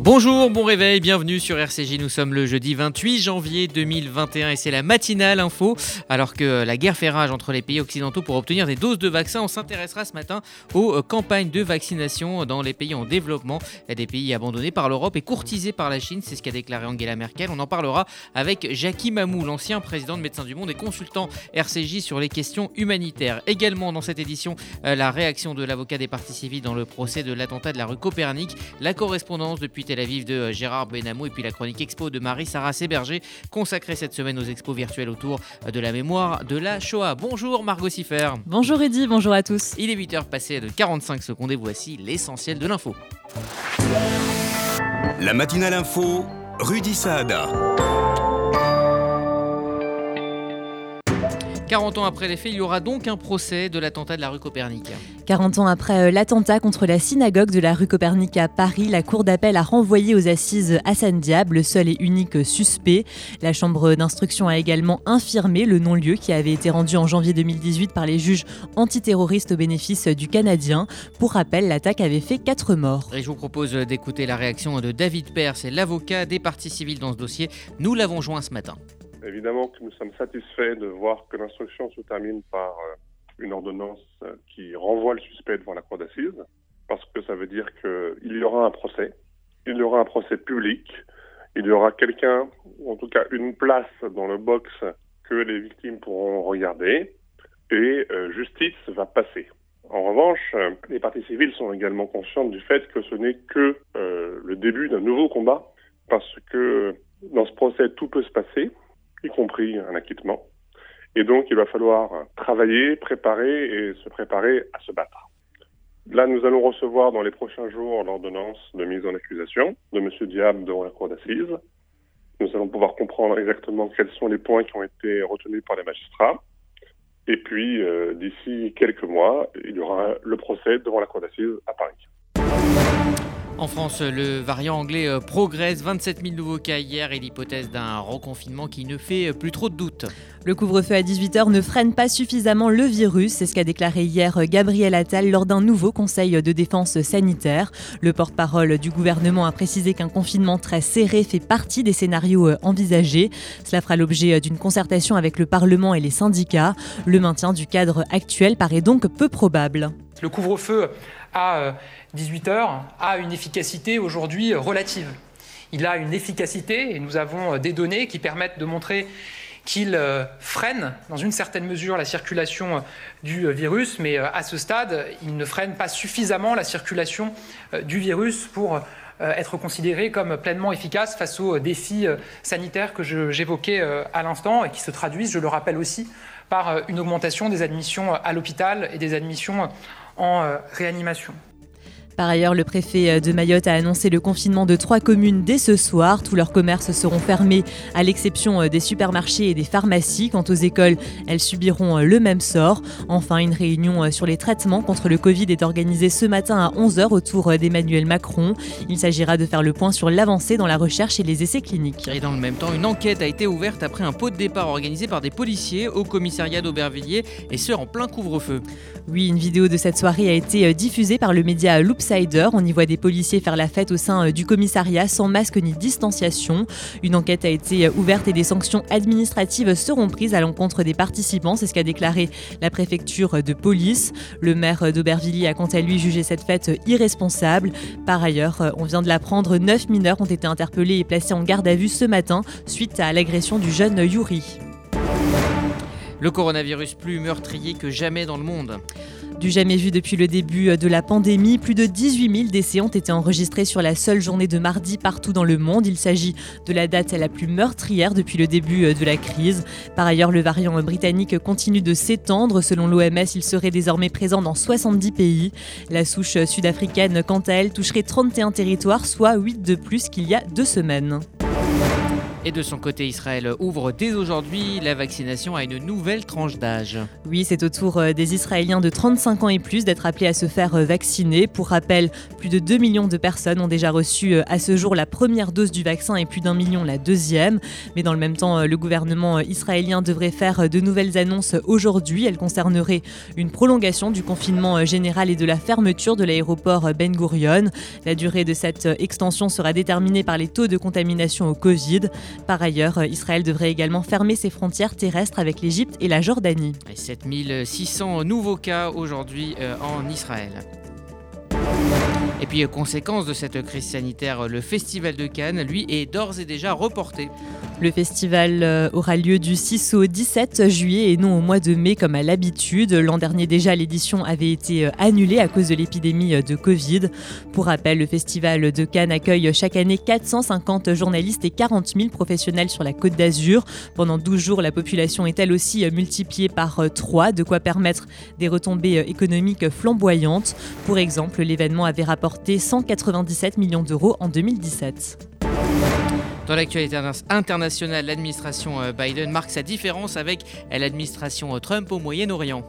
Bonjour, bon réveil, bienvenue sur RCJ. Nous sommes le jeudi 28 janvier 2021 et c'est la matinale info. Alors que la guerre fait rage entre les pays occidentaux pour obtenir des doses de vaccins, on s'intéressera ce matin aux euh, campagnes de vaccination dans les pays en développement, des pays abandonnés par l'Europe et courtisés par la Chine. C'est ce qu'a déclaré Angela Merkel. On en parlera avec Jackie Mamou, l'ancien président de Médecins du Monde et consultant RCJ sur les questions humanitaires. Également dans cette édition, euh, la réaction de l'avocat des partis civils dans le procès de l'attentat de la rue Copernic, la correspondance depuis Tel Aviv de euh, Gérard Benamou et puis la chronique expo de Marie-Sarah Séberger, consacrée cette semaine aux expos virtuels autour euh, de la mémoire de la Shoah. Bonjour Margot Siffer. Bonjour Eddy, bonjour à tous. Il est 8h passé de 45 secondes et voici l'essentiel de l'info. La matinale info, Rudy Saada. 40 ans après les faits, il y aura donc un procès de l'attentat de la rue Copernic. 40 ans après euh, l'attentat contre la synagogue de la rue Copernic à Paris, la Cour d'appel a renvoyé aux assises Hassan Diab, le seul et unique suspect. La Chambre d'instruction a également infirmé le non-lieu qui avait été rendu en janvier 2018 par les juges antiterroristes au bénéfice du Canadien. Pour rappel, l'attaque avait fait 4 morts. Et je vous propose d'écouter la réaction de David Pers, c'est l'avocat des partis civils dans ce dossier. Nous l'avons joint ce matin. Évidemment que nous sommes satisfaits de voir que l'instruction se termine par euh, une ordonnance euh, qui renvoie le suspect devant la cour d'assises, parce que ça veut dire qu'il y aura un procès, il y aura un procès public, il y aura quelqu'un, ou en tout cas une place dans le box que les victimes pourront regarder, et euh, justice va passer. En revanche, les parties civiles sont également conscientes du fait que ce n'est que le début d'un nouveau combat, parce que dans ce procès, tout peut se passer y compris un acquittement. Et donc, il va falloir travailler, préparer et se préparer à se battre. Là, nous allons recevoir dans les prochains jours l'ordonnance de mise en accusation de M. Diab devant la cour d'assises. Nous allons pouvoir comprendre exactement quels sont les points qui ont été retenus par les magistrats. Et puis, euh, d'ici quelques mois, il y aura le procès devant la cour d'assises à Paris. En France, le variant anglais euh, progresse. 27 000 nouveaux cas hier et l'hypothèse d'un reconfinement qui ne fait plus trop de doutes. Le couvre-feu à 18h ne freine pas suffisamment le virus, c'est ce qu'a déclaré hier Gabriel Attal lors d'un nouveau conseil de défense sanitaire. Le porte-parole du gouvernement a précisé qu'un confinement très serré fait partie des scénarios envisagés. Cela fera l'objet d'une concertation avec le Parlement et les syndicats. Le maintien du cadre actuel paraît donc peu probable. Le couvre-feu à 18 euh, heures a une efficacité aujourd'hui relative. Il a une efficacité et nous avons euh, des données qui permettent de montrer qu'il euh, freine dans une certaine mesure la circulation du virus, mais à ce stade, il ne freine pas suffisamment la circulation du virus pour être considéré comme pleinement efficace face aux défis sanitaires que j'évoquais à l'instant et qui se traduisent, je le rappelle aussi, par une augmentation des admissions à l'hôpital et des admissions en euh, réanimation. Par ailleurs, le préfet de Mayotte a annoncé le confinement de trois communes dès ce soir. Tous leurs commerces seront fermés, à l'exception euh, des supermarchés et des pharmacies. Quant aux écoles, elles subiront euh, le même sort. Enfin, une réunion sur les traitements contre le Covid est organisée ce matin à 11h autour d'Emmanuel Macron. Il s'agira de faire le point sur l'avancée dans la recherche et les essais cliniques. Et dans le même temps, une enquête a été ouverte après un pot de départ organisé par des policiers au commissariat d'Aubervilliers et ce en plein couvre-feu. Oui, une vidéo de cette soirée a été diffusée par le média Loops on y voit des policiers faire la fête au sein euh, du commissariat sans masque ni distanciation. Une enquête a été euh, ouverte et des sanctions administratives seront prises à l'encontre des participants. C'est ce qu'a déclaré la préfecture de police. Le maire d'Aubervilliers a quant à lui jugé cette fête irresponsable. Par ailleurs, euh, on vient de l'apprendre, neuf mineurs ont été interpellés et placés en garde à vue ce matin suite à l'agression du jeune Yuri. Le coronavirus plus meurtrier que jamais dans le monde. Du jamais vu depuis le début de la pandémie, plus de 18 000 décès ont été enregistrés sur la seule journée de mardi partout dans le monde. Il s'agit de la date la plus meurtrière depuis le début de la crise. Par ailleurs, le variant britannique continue de s'étendre. Selon l'OMS, il serait désormais présent dans 70 pays. La souche sud-africaine, quant à elle, toucherait 31 territoires, soit 8 de plus qu'il y a deux semaines. Et de son côté, Israël ouvre dès aujourd'hui la vaccination à une nouvelle tranche d'âge. Oui, c'est au tour euh, des Israéliens de 35 ans et plus d'être appelés à se faire euh, vacciner. Pour rappel, plus de 2 millions de personnes ont déjà reçu euh, à ce jour la première dose du vaccin et plus d'un million la deuxième. Mais dans le même temps, le gouvernement israélien devrait faire de nouvelles annonces aujourd'hui. Elles concerneraient une prolongation du confinement général et de la fermeture de l'aéroport Ben Gurion. La durée de cette extension sera déterminée par les taux de contamination au Covid. Par ailleurs, Israël devrait également fermer ses frontières terrestres avec l'Égypte et la Jordanie. 7600 nouveaux cas aujourd'hui euh, en Israël. Et puis, conséquence de cette crise sanitaire, le Festival de Cannes, lui, est d'ores et déjà reporté. Le festival euh, aura lieu du 6 au 17 juillet et non au mois de mai comme à l'habitude. L'an dernier déjà, l'édition avait été euh, annulée à cause de l'épidémie euh, de Covid. Pour rappel, le festival de Cannes accueille chaque année 450 journalistes et 40 000 professionnels sur la côte d'Azur. Pendant 12 jours, la population est elle aussi multipliée par 3, de quoi permettre des retombées économiques flamboyantes. Pour exemple, l'événement avait rapporté 197 millions d'euros en 2017. Dans l'actualité internationale, l'administration euh, Biden marque sa différence avec l'administration euh, Trump au Moyen-Orient.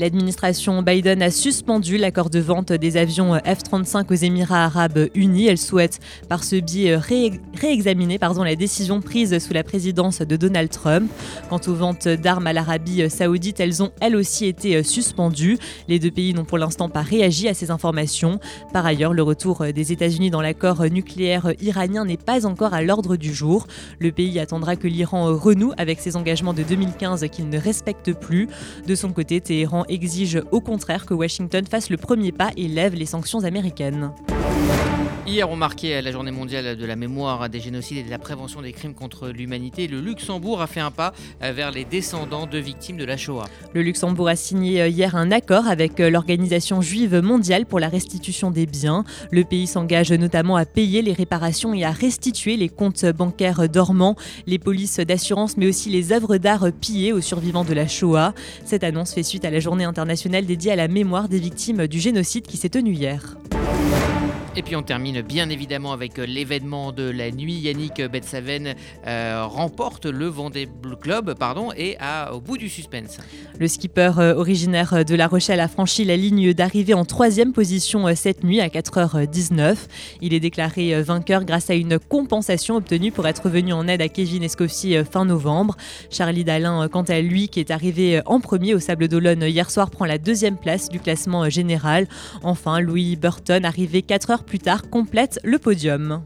L'administration Biden a suspendu l'accord de vente des avions F-35 aux Émirats arabes unis. Elle souhaite par ce biais réexaminer pardon, la décision prise sous la présidence de Donald Trump. Quant aux ventes d'armes à l'Arabie saoudite, elles ont elles aussi été suspendues. Les deux pays n'ont pour l'instant pas réagi à ces informations. Par ailleurs, le retour des États-Unis dans l'accord nucléaire iranien n'est pas encore à l'ordre du jour. Le pays attendra que l'Iran renoue avec ses engagements de 2015 qu'il ne respecte plus. De son côté, Téhéran exige au contraire que Washington fasse le premier pas et lève les sanctions américaines. Hier, on marquait la journée mondiale de la mémoire des génocides et de la prévention des crimes contre l'humanité. Le Luxembourg a fait un pas vers les descendants de victimes de la Shoah. Le Luxembourg a signé hier un accord avec l'Organisation juive mondiale pour la restitution des biens. Le pays s'engage notamment à payer les réparations et à restituer les comptes bancaires dormants, les polices d'assurance, mais aussi les œuvres d'art pillées aux survivants de la Shoah. Cette annonce fait suite à la journée internationale dédiée à la mémoire des victimes du génocide qui s'est tenue hier. Et puis on termine bien évidemment avec euh, l'événement de la nuit. Yannick Betsaven euh, remporte le Vendée Club pardon, et a au bout du suspense. Le skipper euh, originaire de La Rochelle a franchi la ligne d'arrivée en troisième position cette nuit à 4h19. Il est déclaré vainqueur grâce à une compensation obtenue pour être venu en aide à Kevin Escoffier fin novembre. Charlie Dalin, quant à lui, qui est arrivé en premier au Sable d'Olonne hier soir, prend la deuxième place du classement général. Enfin, Louis Burton, arrivé 4 h plus tard, complète le podium.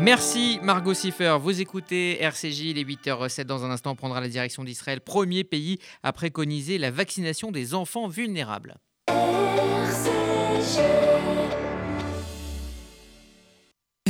Merci Margot Siffer. Vous écoutez RCJ, les 8h07 dans un instant, on prendra la direction d'Israël, premier pays à préconiser la vaccination des enfants vulnérables.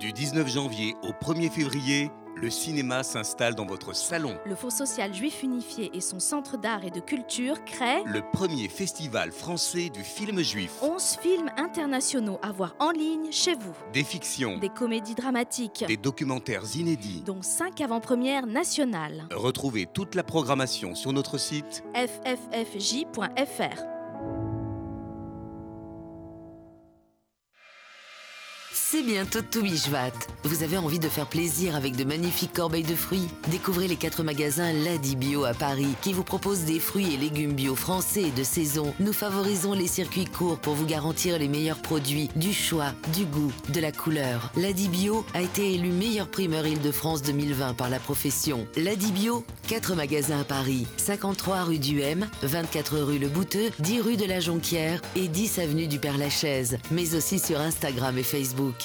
Du 19 janvier au 1er février, le cinéma s'installe dans votre salon. Le Fonds social juif unifié et son centre d'art et de culture créent le premier festival français du film juif. 11 films internationaux à voir en ligne chez vous. Des fictions, des comédies dramatiques, des documentaires inédits, dont 5 avant-premières nationales. Retrouvez toute la programmation sur notre site fffj.fr. C'est bientôt Toubichvat. Vous avez envie de faire plaisir avec de magnifiques corbeilles de fruits? Découvrez les quatre magasins Ladi Bio à Paris qui vous proposent des fruits et légumes bio français de saison. Nous favorisons les circuits courts pour vous garantir les meilleurs produits, du choix, du goût, de la couleur. Ladi Bio a été élu meilleur primeur Île-de-France 2020 par la profession. Ladi Bio, 4 magasins à Paris, 53 rue du M, 24 rue Le Bouteux, 10 rue de la Jonquière et 10 avenue du Père-Lachaise, mais aussi sur Instagram et Facebook.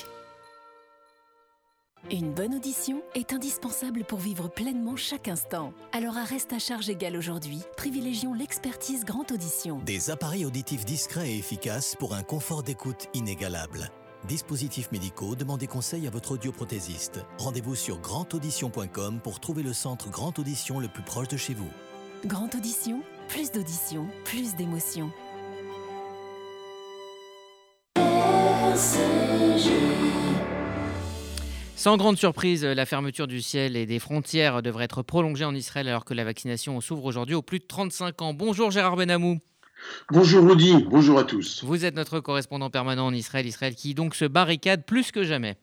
Une bonne audition est indispensable pour vivre pleinement chaque instant. Alors à reste à charge égale aujourd'hui, privilégions l'expertise Grand Audition. Des appareils auditifs discrets et efficaces pour un confort d'écoute inégalable. Dispositifs médicaux, demandez conseil à votre audioprothésiste. Rendez-vous sur grandaudition.com pour trouver le centre Grand Audition le plus proche de chez vous. Grand Audition, plus d'audition, plus d'émotion. Sans grande surprise, la fermeture du ciel et des frontières devrait être prolongée en Israël alors que la vaccination s'ouvre aujourd'hui aux plus de 35 ans. Bonjour Gérard Benamou. Bonjour Rudy, bonjour à tous. Vous êtes notre correspondant permanent en Israël, Israël qui donc se barricade plus que jamais.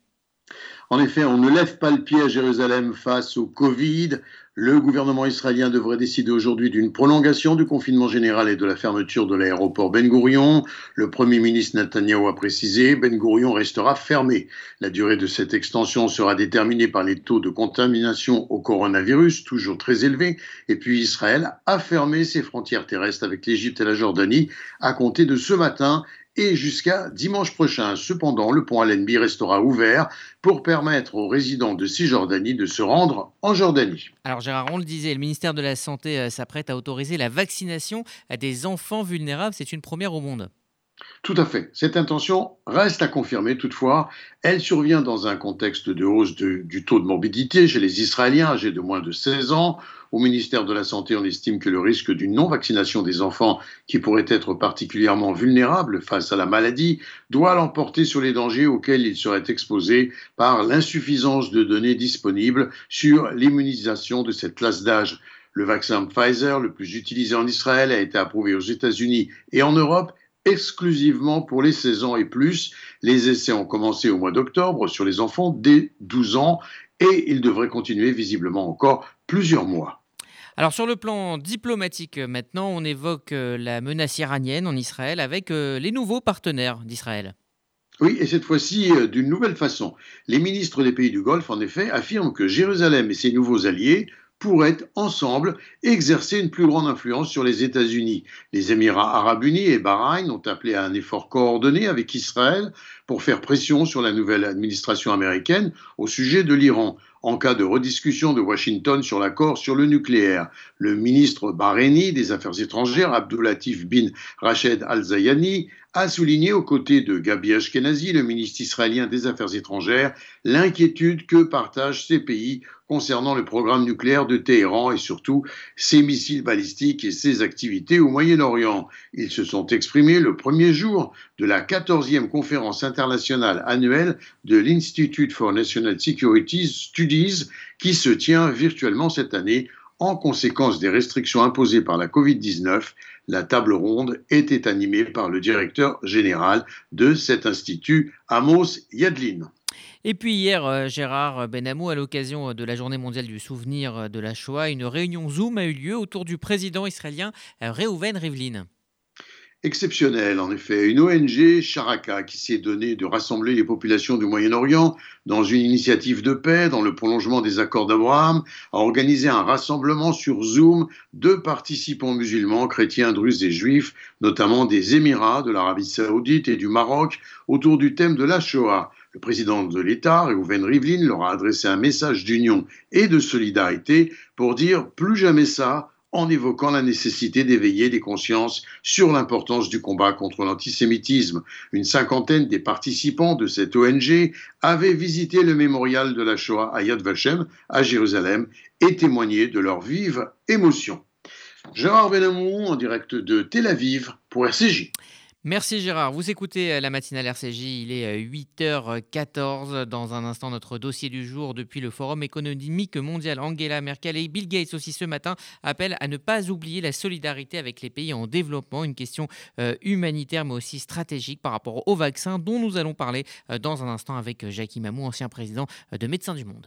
En effet, on ne lève pas le pied à Jérusalem face au Covid. Le gouvernement israélien devrait décider aujourd'hui d'une prolongation du confinement général et de la fermeture de l'aéroport Ben Gurion. Le Premier ministre Netanyahu a précisé, Ben Gurion restera fermé. La durée de cette extension sera déterminée par les taux de contamination au coronavirus, toujours très élevés. Et puis Israël a fermé ses frontières terrestres avec l'Égypte et la Jordanie à compter de ce matin et jusqu'à dimanche prochain. Cependant, le pont Allenby restera ouvert pour permettre aux résidents de Cisjordanie de se rendre en Jordanie. Alors Gérard, on le disait, le ministère de la Santé euh, s'apprête à autoriser la vaccination à des enfants vulnérables. C'est une première au monde. Tout à fait. Cette intention reste à confirmer toutefois. Elle survient dans un contexte de hausse du taux de morbidité chez les Israéliens âgés de moins de 16 ans. Au ministère de la Santé, on estime que le risque d'une non-vaccination des enfants, qui pourraient être particulièrement vulnérables face à la maladie, doit l'emporter sur les dangers auxquels ils seraient exposés par l'insuffisance de données disponibles sur l'immunisation de cette classe d'âge. Le vaccin Pfizer, le plus utilisé en Israël, a été approuvé aux États-Unis et en Europe exclusivement pour les 16 ans et plus. Les essais ont commencé au mois d'octobre sur les enfants dès 12 ans et ils devraient continuer visiblement encore plusieurs mois. Alors sur le plan diplomatique maintenant, on évoque euh, la menace iranienne en Israël avec euh, les nouveaux partenaires d'Israël. Oui, et cette fois-ci euh, d'une nouvelle façon. Les ministres des pays du Golfe, en effet, affirment que Jérusalem et ses nouveaux alliés pourraient ensemble exercer une plus grande influence sur les États-Unis. Les Émirats arabes unis et Bahreïn ont appelé à un effort coordonné avec Israël pour faire pression sur la nouvelle administration américaine au sujet de l'Iran en cas de rediscussion de Washington sur l'accord sur le nucléaire. Le ministre bahreïni des Affaires étrangères, Abdulatif bin Rached Al-Zayani, a souligné aux côtés de Gabi Ashkenazi, le ministre israélien des Affaires étrangères, l'inquiétude que partagent ces pays concernant le programme nucléaire de Téhéran et surtout ses missiles balistiques et ses activités au Moyen-Orient. Ils se sont exprimés le premier jour de la 14e conférence internationale annuelle de l'Institute for National Security Studies qui se tient virtuellement cette année en conséquence des restrictions imposées par la Covid-19 la table ronde était animée par le directeur général de cet institut, Amos Yadlin. Et puis hier, euh, Gérard Benamou, à l'occasion de la journée mondiale du souvenir de la Shoah, une réunion Zoom a eu lieu autour du président israélien Reuven Rivlin exceptionnel, en effet. Une ONG, Sharaka, qui s'est donné de rassembler les populations du Moyen-Orient dans une initiative de paix, dans le prolongement des accords d'Abraham, a organisé un rassemblement sur Zoom de participants musulmans, chrétiens, druzes et juifs, notamment des Émirats, de l'Arabie saoudite et du Maroc, autour du thème de la Shoah. Le président de l'État, Reuven Rivlin, leur a adressé un message d'union et de solidarité pour dire plus jamais ça, en évoquant la nécessité d'éveiller des consciences sur l'importance du combat contre l'antisémitisme. Une cinquantaine des participants de cette ONG avaient visité le mémorial de la Shoah à Yad Vashem, à Jérusalem, et témoigné de leur vive émotion. Gérard Benamou en direct de Tel Aviv pour RCJ. Merci Gérard. Vous écoutez euh, la matinale RCJ, il est 8h14. Euh, Dans un instant, notre dossier du jour depuis le Forum économique mondial. Angela Merkel et Bill Gates aussi ce matin appellent à ne pas oublier la solidarité avec les pays en développement, une question euh, humanitaire mais aussi stratégique par rapport au vaccin dont nous allons parler dans un instant avec Jackie Mamou, ancien président de Médecins du Monde.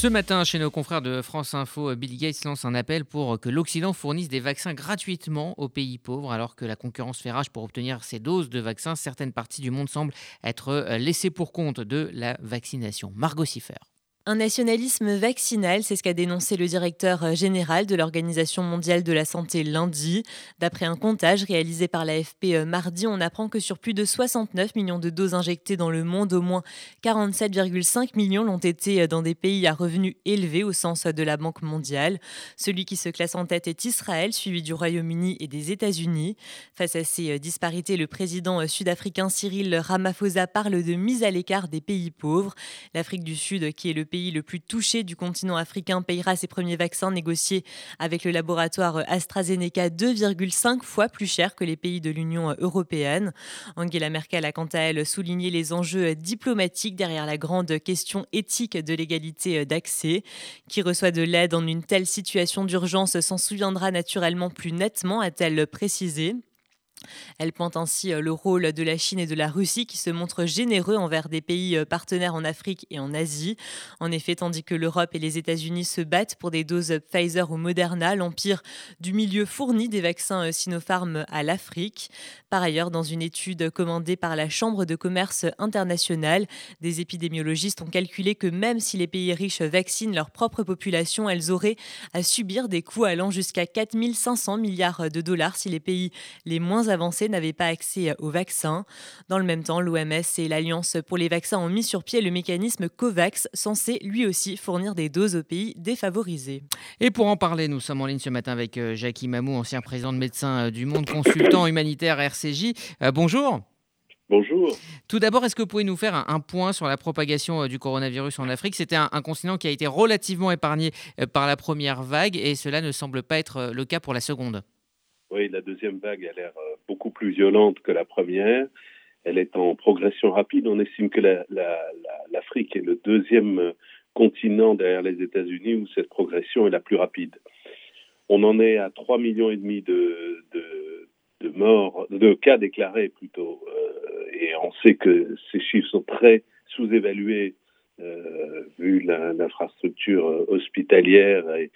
Ce matin, chez nos confrères de France Info, Bill Gates lance un appel pour que l'Occident fournisse des vaccins gratuitement aux pays pauvres, alors que la concurrence fait rage pour obtenir ces doses de vaccins. Certaines parties du monde semblent être laissées pour compte de la vaccination. Margot Siffer. Un nationalisme vaccinal, c'est ce qu'a dénoncé le directeur euh, général de l'Organisation mondiale de la santé lundi. D'après un comptage réalisé par l'AFP euh, mardi, on apprend que sur plus de 69 millions de doses injectées dans le monde, au moins 47,5 millions l'ont été euh, dans des pays à revenus élevés au sens de la Banque mondiale. Celui qui se classe en tête est Israël, suivi du Royaume-Uni et des États-Unis. Face à ces disparités, le président sud-africain Cyril Ramaphosa parle de mise à l'écart des pays pauvres. L'Afrique du Sud, qui est le pays le plus touché du continent africain payera ses premiers vaccins négociés avec le laboratoire AstraZeneca 2,5 fois plus cher que les pays de l'Union européenne. Angela Merkel a quant à elle souligné les enjeux diplomatiques derrière la grande question éthique de l'égalité d'accès. Qui reçoit de l'aide en une telle situation d'urgence s'en souviendra naturellement plus nettement, a-t-elle précisé. Elle pointe ainsi euh, le rôle de la Chine et de la Russie qui se montrent généreux envers des pays euh, partenaires en Afrique et en Asie. En effet, tandis que l'Europe et les États-Unis se battent pour des doses Pfizer ou Moderna, l'empire du milieu fournit des vaccins euh, Sinopharm à l'Afrique. Par ailleurs, dans une étude commandée par la Chambre de commerce internationale, des épidémiologistes ont calculé que même si les pays riches vaccinent leur propre population, elles auraient à subir des coûts allant jusqu'à 4500 milliards de dollars si les pays les moins avancés n'avaient pas accès aux vaccins. Dans le même temps, l'OMS et l'Alliance pour les vaccins ont mis sur pied le mécanisme COVAX, censé lui aussi fournir des doses aux pays défavorisés. Et pour en parler, nous sommes en ligne ce matin avec euh, Jackie Mamou, ancien président de Médecins euh, du Monde, consultant humanitaire RCJ. Euh, bonjour. Bonjour. Tout d'abord, est-ce que vous pouvez nous faire un, point sur la propagation du coronavirus en Afrique? C'était un, continent qui a été relativement épargné par la première vague et cela ne semble pas être le cas pour la seconde. Oui, la deuxième vague a l'air euh, beaucoup plus violente que la première. Elle est en progression rapide. On estime que l'Afrique est le deuxième euh, continent derrière les États-Unis où cette progression est la plus rapide. On en est à 3 millions et demi de, de, morts, de cas déclarés plutôt, euh, et on sait que ces chiffres sont très sous-évalués vu l'infrastructure hospitalière et,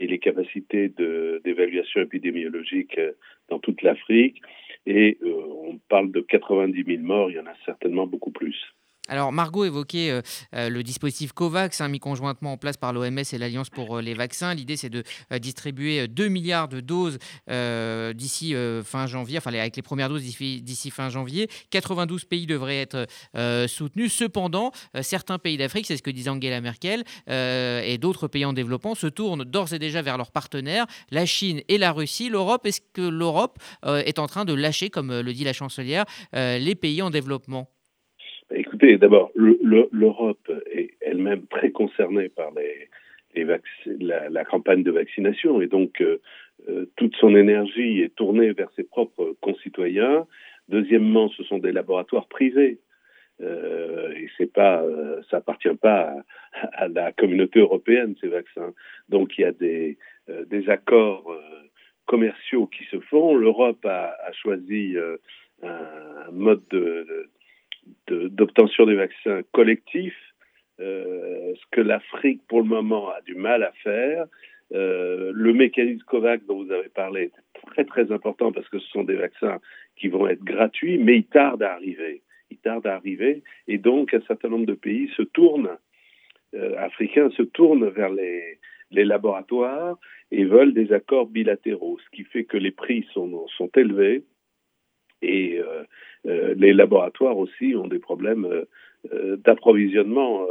et les capacités d'évaluation épidémiologique euh, dans toute l'Afrique. Et euh, on parle de 90 000 morts, il y en a certainement beaucoup plus. Alors Margot évoquait euh, euh, le dispositif COVAX, hein, mis conjointement en place par l'OMS et l'Alliance pour euh, les vaccins. L'idée, c'est de distribuer 2 milliards de doses d'ici fin janvier, enfin avec les premières doses d'ici fin janvier. 92 pays devraient être soutenus. Cependant, certains pays d'Afrique, c'est ce que disait Angela Merkel, et d'autres pays en développement se tournent d'ores et déjà vers leurs partenaires, la Chine et la Russie. L'Europe, est-ce que l'Europe est en train de lâcher, comme le dit la chancelière, les pays en développement? D'abord, l'Europe est elle-même très concernée par la, campagne de vaccination et donc euh, euh, toute son énergie est tournée vers ses propres concitoyens. Deuxièmement, ce sont des laboratoires privés. Euh, et ça appartient pas à, la communauté européenne ces vaccins. Donc il y a des, accords commerciaux qui se font. L'Europe a, choisi un mode de, d'obtention des vaccins collectifs, euh, ce que l'Afrique pour le moment a du mal à faire. Euh, le mécanisme COVAX dont vous avez parlé est très très important parce que ce sont des vaccins qui vont être gratuits, mais ils tardent à arriver. Ils tardent à arriver et donc un certain nombre de pays se tournent, euh, africains se tournent vers les, laboratoires et veulent des accords bilatéraux, ce qui fait que les prix sont élevés et euh, euh, les laboratoires aussi ont des problèmes euh, d'approvisionnement,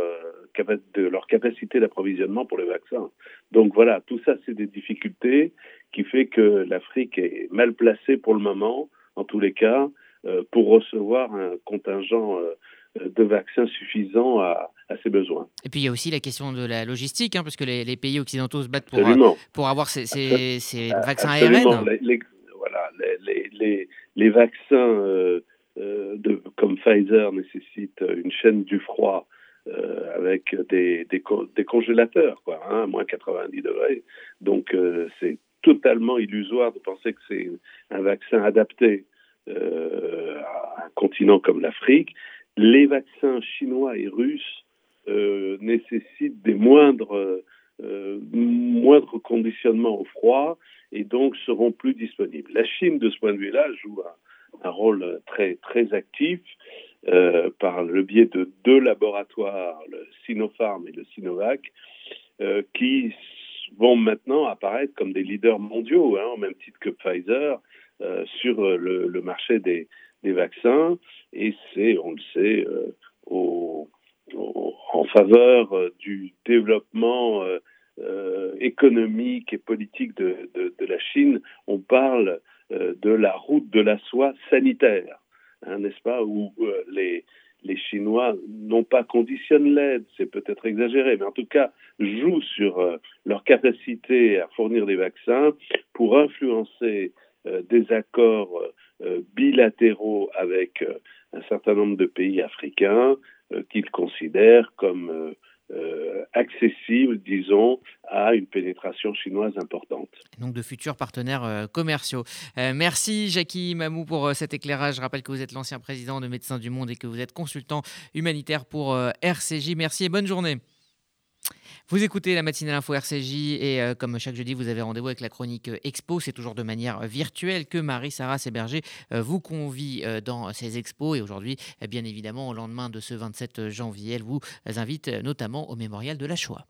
de leur capacité d'approvisionnement pour les vaccins. Donc voilà, tout ça, c'est des difficultés qui fait que l'Afrique est mal placée pour le moment, en tous les cas, pour recevoir un contingent de vaccins suffisant à, ses besoins. Et puis il y a aussi la question de la logistique, hein, parce que les, pays occidentaux se battent pour, pour avoir ces, ces, vaccins ARN. Les, voilà, les, vaccins euh, euh, comme Pfizer nécessitent une chaîne du froid euh, avec des, congélateurs, hein, moins 90 degrés. Donc c'est totalement illusoire de penser que c'est un vaccin adapté à un continent comme l'Afrique. Les vaccins chinois et russes nécessitent des moindres, moindres conditionnements au froid et donc seront plus disponibles. La Chine, de ce point de vue-là, joue un, rôle très, très actif euh, par le biais de deux laboratoires, le Sinopharm et le Sinovac, euh, qui vont maintenant apparaître comme des leaders mondiaux, hein, au même titre que Pfizer, euh, sur le, marché des, vaccins. Et c'est, on le sait, euh, au, en faveur euh, du développement euh, euh, économique et politique de, la Chine, on parle de la route de la soie sanitaire, hein, n'est-ce pas, où les, Chinois non pas conditionnent l'aide, c'est peut-être exagéré, mais en tout cas jouent sur leur capacité à fournir des vaccins pour influencer des accords bilatéraux avec un certain nombre de pays africains qu'ils considèrent comme euh, accessible, disons, à une pénétration chinoise importante. Donc de futurs partenaires euh, commerciaux. Euh, merci Jackie Mamou pour cet éclairage. Je rappelle que vous êtes l'ancien président de Médecins du Monde et que vous êtes consultant humanitaire pour RCJ. Merci et bonne journée. Vous écoutez la matinale info RCJ et euh, comme chaque jeudi, vous avez rendez-vous avec la chronique euh, Expo. C'est toujours de manière euh, virtuelle que Marie-Sarah Séberger vous convie dans ces expos. Et aujourd'hui, bien évidemment, au lendemain de ce 27 janvier, elle vous invite notamment au mémorial de la Shoah.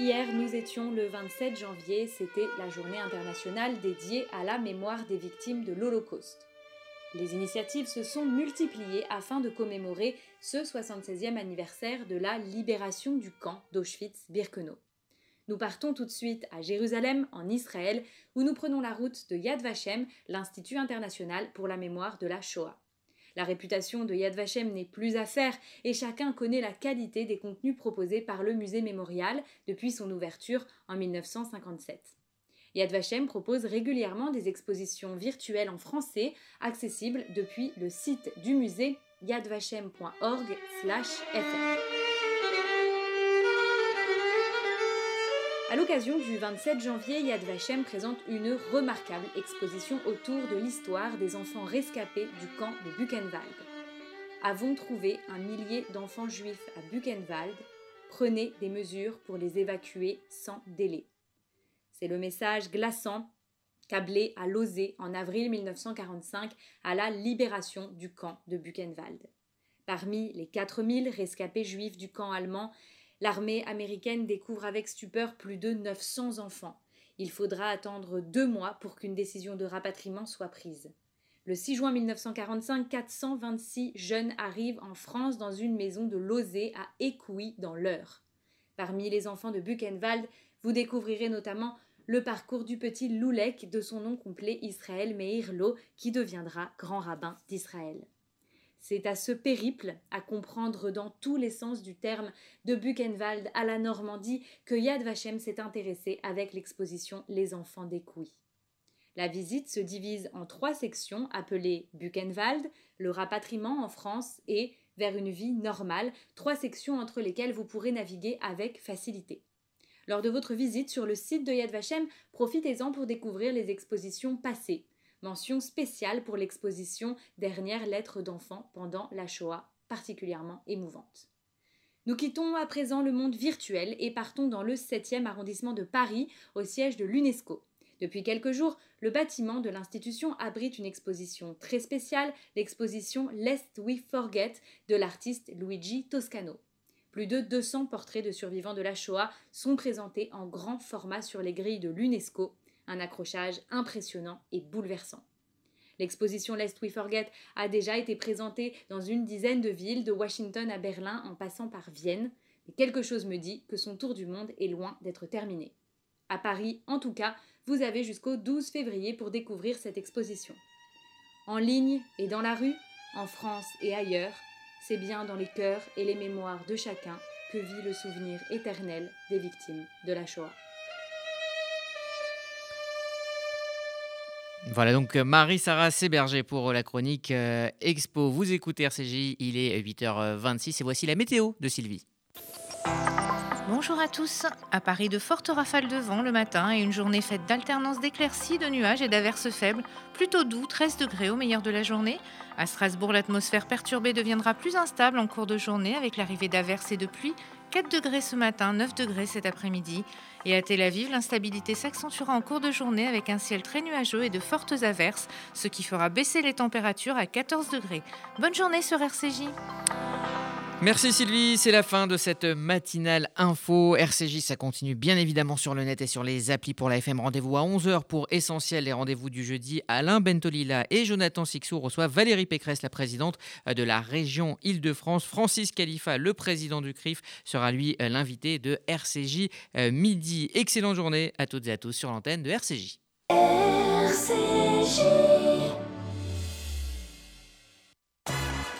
Hier, nous étions le 27 janvier, c'était la journée internationale dédiée à la mémoire des victimes de l'Holocauste. Les initiatives se sont multipliées afin de commémorer ce 76e anniversaire de la libération du camp d'Auschwitz-Birkenau. Nous partons tout de suite à Jérusalem, en Israël, où nous prenons la route de Yad Vashem, l'Institut international pour la mémoire de la Shoah. La réputation de Yad Vashem n'est plus à faire et chacun connaît la qualité des contenus proposés par le musée mémorial depuis son ouverture en 1957. Yad Vashem propose régulièrement des expositions virtuelles en français accessibles depuis le site du musée yadvashem.org/fr. À l'occasion du 27 janvier, Yad Vashem présente une remarquable exposition autour de l'histoire des enfants rescapés du camp de Buchenwald. Avons trouvé un millier d'enfants juifs à Buchenwald. Prenez des mesures pour les évacuer sans délai. C'est le message glaçant câblé à Lozé en avril 1945 à la libération du camp de Buchenwald. Parmi les 4000 rescapés juifs du camp allemand, l'armée américaine découvre avec stupeur plus de 900 enfants. Il faudra attendre deux mois pour qu'une décision de rapatriement soit prise. Le 6 juin 1945, 426 jeunes arrivent en France dans une maison de Lozé à Écouy dans l'Eure. Parmi les enfants de Buchenwald, vous découvrirez notamment le parcours du petit Loulek de son nom complet Israël Meir Lo, qui deviendra grand rabbin d'Israël. C'est à ce périple, à comprendre dans tous les sens du terme, de Buchenwald à la Normandie, que Yad Vashem s'est intéressé avec l'exposition Les enfants d'Écouy. La visite se divise en trois sections appelées Buchenwald, le rapatriement en France et vers une vie normale, trois sections entre lesquelles vous pourrez naviguer avec facilité. Lors de votre visite sur le site de Yad Vashem, profitez-en pour découvrir les expositions passées, Mention spéciale pour l'exposition Dernière lettre d'enfant pendant la Shoah, particulièrement émouvante. Nous quittons à présent le monde virtuel et partons dans le 7e arrondissement de Paris, au siège de l'UNESCO. Depuis quelques jours, le bâtiment de l'institution abrite une exposition très spéciale, l'exposition Lest We Forget de l'artiste Luigi Toscano. Plus de 200 portraits de survivants de la Shoah sont présentés en grand format sur les grilles de l'UNESCO un accrochage impressionnant et bouleversant. L'exposition Lest We Forget a déjà été présentée dans une dizaine de villes, de Washington à Berlin en passant par Vienne, mais quelque chose me dit que son tour du monde est loin d'être terminé. À Paris, en tout cas, vous avez jusqu'au 12 février pour découvrir cette exposition. En ligne et dans la rue, en France et ailleurs, c'est bien dans les cœurs et les mémoires de chacun que vit le souvenir éternel des victimes de la Shoah. Voilà donc euh, Marie-Sarah Séberger pour euh, la chronique euh, Expo. Vous écoutez RCJ, il est 8h26 et voici la météo de Sylvie. Bonjour à tous. À Paris, de fortes rafales de vent le matin et une journée faite d'alternance d'éclaircies, de nuages et d'averses faibles. Plutôt doux, 13 degrés au meilleur de la journée. À Strasbourg, l'atmosphère perturbée deviendra plus instable en cours de journée avec l'arrivée d'averses et de pluie. 4 degrés ce matin, 9 degrés cet après-midi. Et à Tel Aviv, l'instabilité s'accentuera en cours de journée avec un ciel très nuageux et de fortes averses, ce qui fera baisser les températures à 14 degrés. Bonne journée sur RCJ. Merci Sylvie, c'est la fin de cette matinale info. RCJ, ça continue bien évidemment sur le net et sur les applis pour la FM. Rendez-vous à 11h pour Essentiel, les rendez-vous du jeudi. Alain Bentolila et Jonathan Sixou reçoivent Valérie Pécresse, la présidente de la région Île-de-France. Francis Khalifa, le président du CRIF, sera lui l'invité de RCJ euh, midi. Excellente journée à toutes et à tous sur l'antenne de RCJ. RCJ.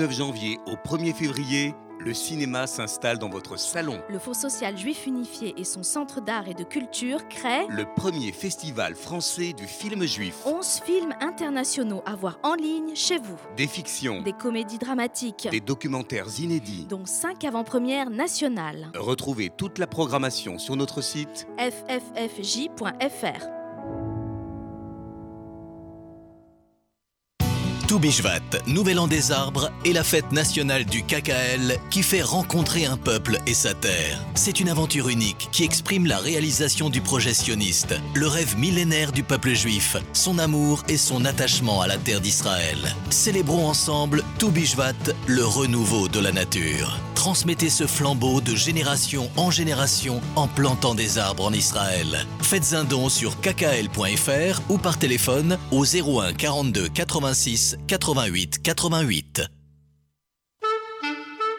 19 janvier au 1er février, le cinéma s'installe dans votre salon. Le Fonds social juif unifié et son centre d'art et de culture créent Le premier festival français du film juif. 11 films internationaux à voir en ligne chez vous. Des fictions, Des comédies dramatiques, des documentaires inédits. dont 5 avant-premières nationales. Retrouvez toute la programmation sur notre site fffj.fr. Toubishvat, Nouvel An des Arbres, est la fête nationale du KKL qui fait rencontrer un peuple et sa terre. C'est une aventure unique qui exprime la réalisation du projet sioniste, le rêve millénaire du peuple juif, son amour et son attachement à la terre d'Israël. Célébrons ensemble Toubishvat, le renouveau de la nature. Transmettez ce flambeau de génération en génération en plantant des arbres en Israël. Faites un don sur kkl.fr ou par téléphone au 01 42 86 88 88.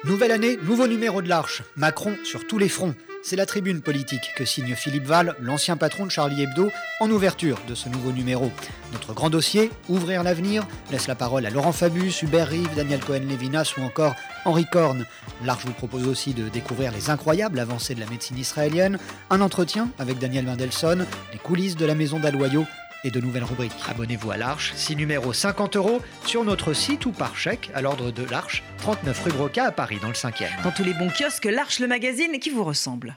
Nouvelle année, nouveau numéro de l'Arche. Macron sur tous les fronts. C'est la tribune politique que signe Philippe Val, l'ancien patron de Charlie Hebdo, en ouverture de ce nouveau numéro. Notre grand dossier, Ouvrir l'avenir, laisse la parole à Laurent Fabius, Hubert Rive, Daniel Cohen-Levinas ou encore Henri Korn. L'Arche vous propose aussi de découvrir les incroyables avancées de la médecine israélienne, un entretien avec Daniel Mendelssohn, les coulisses de la maison d'Aloyau et de nouvelles rubriques. Abonnez-vous à l'Arche, 6 numéros 50 euros, sur notre site ou par chèque à l'ordre de l'Arche, 39 rue Broca à Paris, dans le 5e. Dans tous les bons kiosques, l'Arche le magazine qui vous ressemble.